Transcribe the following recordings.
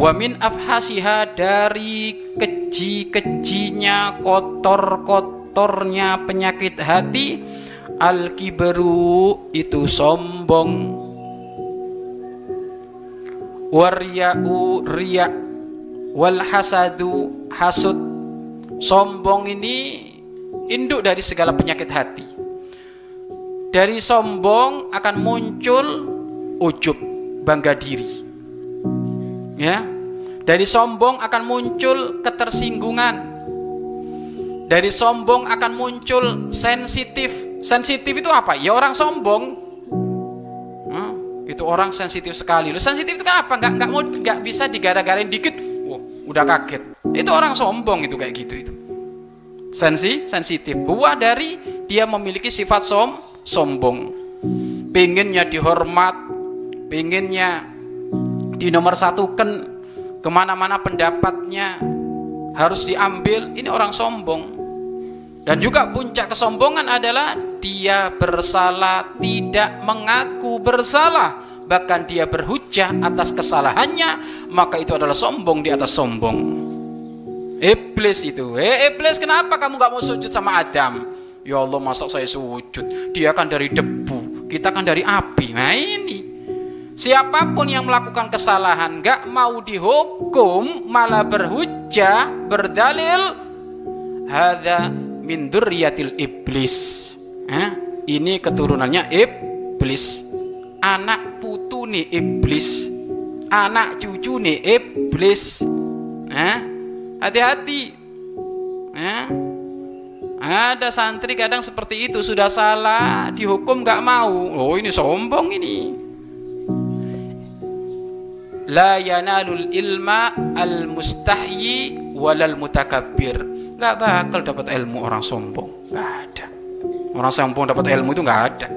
wa min afhasiha dari keji-kejinya kotor-kotornya penyakit hati al kibru itu sombong. Warya'u riya wal hasadu hasud. Sombong ini induk dari segala penyakit hati. Dari sombong akan muncul ujub bangga diri. Ya dari sombong akan muncul ketersinggungan dari sombong akan muncul sensitif sensitif itu apa ya orang sombong itu orang sensitif sekali. Lu sensitif itu kan apa? Nggak nggak mau nggak bisa digara-garain dikit, wah udah kaget. Itu orang sombong itu kayak gitu itu. Sensi, sensitif. Buah dari dia memiliki sifat som, sombong. Pengennya dihormat, pengennya di nomor satu kan ke mana-mana pendapatnya harus diambil. Ini orang sombong. Dan juga puncak kesombongan adalah dia bersalah tidak mengaku bersalah. Bahkan dia berhujah atas kesalahannya maka itu adalah sombong di atas sombong. Iblis itu. Eh iblis kenapa kamu gak mau sujud sama Adam? Ya Allah masa saya sujud? Dia kan dari debu kita kan dari api. Nah ini siapa pun yang melakukan kesalahan gak mau dihukum malah berhujah berdalil hadza min iblis. Eh, ini keturunannya iblis. Anak putu nih iblis. Anak cucu nih iblis. Eh, hati-hati. Eh, ada santri kadang seperti itu sudah salah dihukum gak mau. Oh ini sombong ini. La yanalul ilma al mustahyi walal mutakabbir. Nggak bakal dapat ilmu orang sombong. Nggak ada. Orang sombong dapat ilmu itu nggak ada.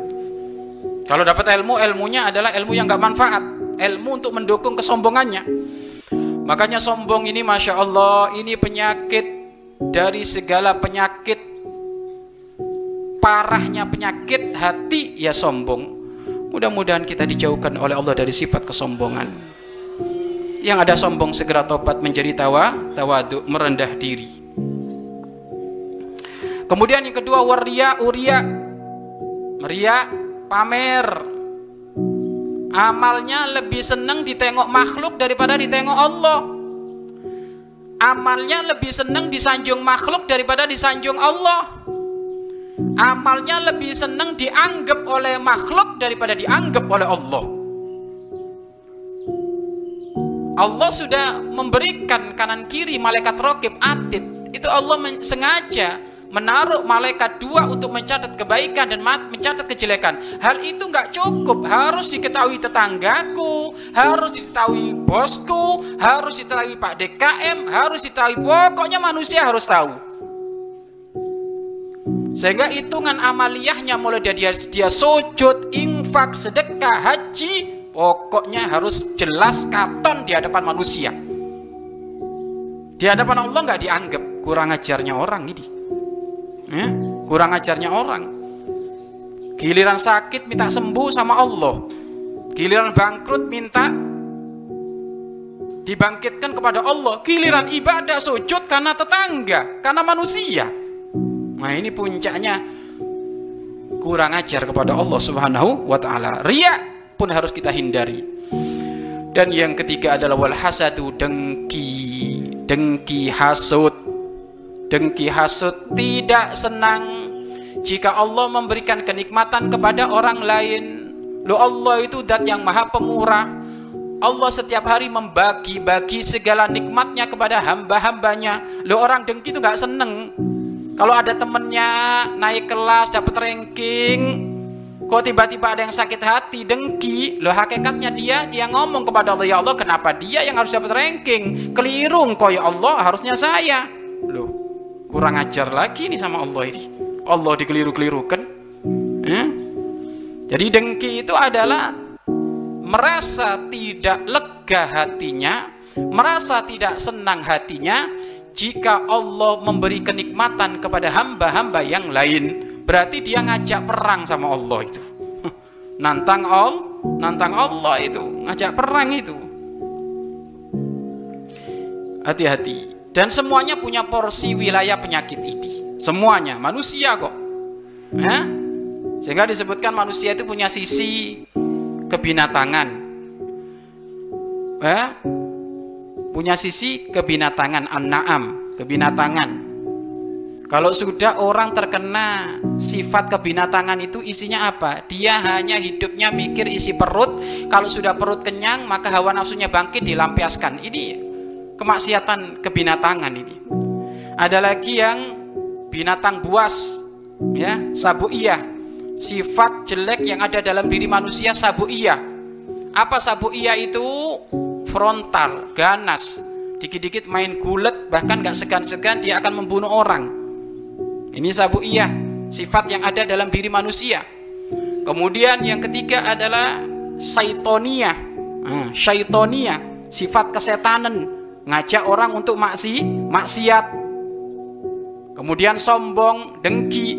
Kalau dapat ilmu ilmunya adalah ilmu yang nggak manfaat. Ilmu untuk mendukung kesombongannya. Makanya sombong ini masya Allah ini penyakit dari segala penyakit. Parahnya penyakit hati ya sombong. Mudah-mudahan kita dijauhkan oleh Allah dari sifat kesombongan yang ada sombong segera tobat menjadi tawa tawaduk merendah diri Kemudian yang kedua waria uria. Ria pamer. Amalnya lebih senang ditengok makhluk daripada ditengok Allah. Amalnya lebih senang disanjung makhluk daripada disanjung Allah. Amalnya lebih senang dianggap oleh makhluk daripada dianggap oleh Allah. Allah sudah memberikan kanan kiri malaikat rokib atid. Itu Allah sengaja menaruh malaikat dua untuk mencatat kebaikan dan mencatat kejelekan. Hal itu nggak cukup, harus diketahui tetanggaku, harus diketahui bosku, harus diketahui Pak DKM, harus diketahui pokoknya manusia harus tahu. Sehingga hitungan amaliyahnya mulai dari dia, dia sujud, infak, sedekah, haji, pokoknya harus jelas katon di hadapan manusia. Di hadapan Allah nggak dianggap kurang ajarnya orang ini. Ya, kurang ajarnya orang. Giliran sakit minta sembuh sama Allah. Giliran bangkrut minta dibangkitkan kepada Allah. Giliran ibadah sujud karena tetangga karena manusia. Nah ini puncaknya kurang ajar kepada Allah subhanahu wa ta'ala. Ria pun harus kita hindari. Dan yang ketiga adalah wal hasadu dengki. Dengki hasud. Dengki hasut tidak senang jika Allah memberikan kenikmatan kepada orang lain. Lo Allah itu dat yang maha pemurah. Allah setiap hari membagi-bagi segala nikmatnya kepada hamba-hambanya. Lo orang dengki itu nggak seneng. Kalau ada temennya naik kelas dapat ranking kok tiba-tiba ada yang sakit hati dengki? Lo hakikatnya dia dia ngomong kepada Allah ya Allah kenapa dia yang harus dapat ranking? Keliru kok ya Allah harusnya saya. Loh kurang ajar lagi nih sama Allah ini. Allah dikeliru-kelirukan. Ya? jadi dengki itu adalah merasa tidak lega hatinya merasa tidak senang hatinya jika Allah memberi kenikmatan kepada hamba-hamba yang lain berarti dia ngajak perang sama Allah itu nantang Allah nantang Allah itu ngajak perang itu Hati-hati. Dan semuanya punya porsi wilayah penyakit ini. Semuanya manusia kok. Eh? Sehingga disebutkan manusia itu punya sisi kebinatangan. Eh? Punya sisi kebinatangan an-na'am, kebinatangan. Kalau sudah orang terkena sifat kebinatangan itu isinya apa? Dia hanya hidupnya mikir isi perut. Kalau sudah perut kenyang, maka hawa nafsunya bangkit dilampiaskan. Ini kemaksiatan kebinatangan ini. Ada lagi yang binatang buas, ya, sabu iya. Sifat jelek yang ada dalam diri manusia sabu iya. Apa sabu iya itu? Frontal, ganas. Dikit-dikit main gulet, bahkan gak segan-segan dia akan membunuh orang ini sabu iya, sifat yang ada dalam diri manusia. Kemudian yang ketiga adalah saitonia. Nah, syaitonia, sifat kesetanan, ngajak orang untuk maksi, maksiat. Kemudian sombong, dengki.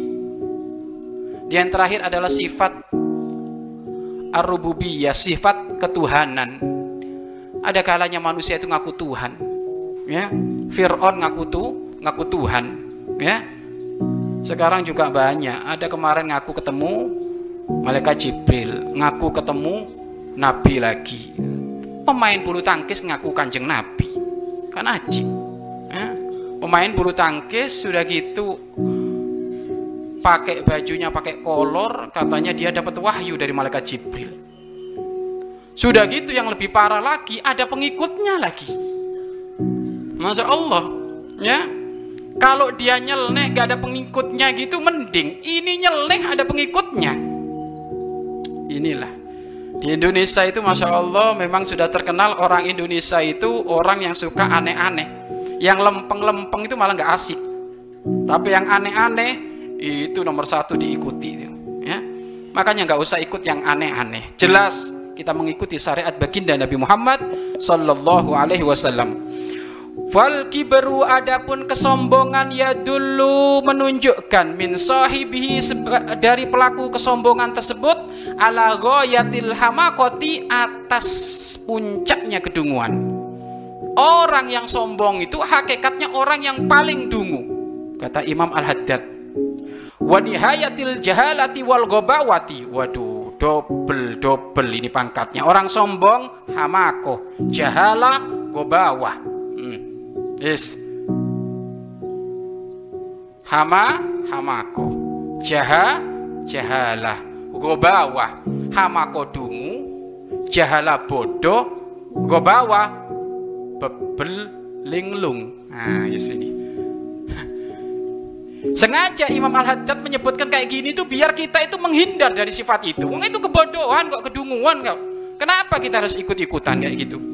Dan yang terakhir adalah sifat ar-rububiyah, sifat ketuhanan. Ada kalanya manusia itu ngaku Tuhan. Ya, Fir'aun ngaku tuh, ngaku Tuhan. Ya, sekarang juga banyak. Ada kemarin ngaku ketemu malaikat Jibril, ngaku ketemu Nabi lagi. Pemain bulu tangkis ngaku kanjeng Nabi, kan aji. Ya. Pemain bulu tangkis sudah gitu pakai bajunya pakai kolor, katanya dia dapat wahyu dari malaikat Jibril. Sudah gitu yang lebih parah lagi ada pengikutnya lagi. Masya Allah, ya kalau dia nyeleneh gak ada pengikutnya gitu mending. Ini nyeleneh ada pengikutnya. Inilah. Di Indonesia itu Masya Allah memang sudah terkenal orang Indonesia itu orang yang suka aneh-aneh. Yang lempeng-lempeng itu malah gak asik. Tapi yang aneh-aneh itu nomor satu diikuti. Ya. Makanya nggak usah ikut yang aneh-aneh. Jelas kita mengikuti syariat baginda Nabi Muhammad Sallallahu Alaihi Wasallam. Fal kibru adapun kesombongan ya dulu menunjukkan min sahibihi dari pelaku kesombongan tersebut ala ghayatil hamakoti atas puncaknya kedunguan. Orang yang sombong itu hakikatnya orang yang paling dungu. Kata Imam Al-Haddad. Wa nihayatil jahalati wal gobawati. Waduh, double double ini pangkatnya. Orang sombong hamako, jahala gobawah Yes. Hama hamako. Jaha jahala. Gobawa. Hamako dungu. Jahala bodoh. Gobawa. Bebel linglung. Nah, ya sini. Sengaja Imam Al-Haddad menyebutkan kayak gini tuh biar kita itu menghindar dari sifat itu. Wong itu kebodohan kok, kedunguan kok. Kenapa kita harus ikut-ikutan kayak gitu?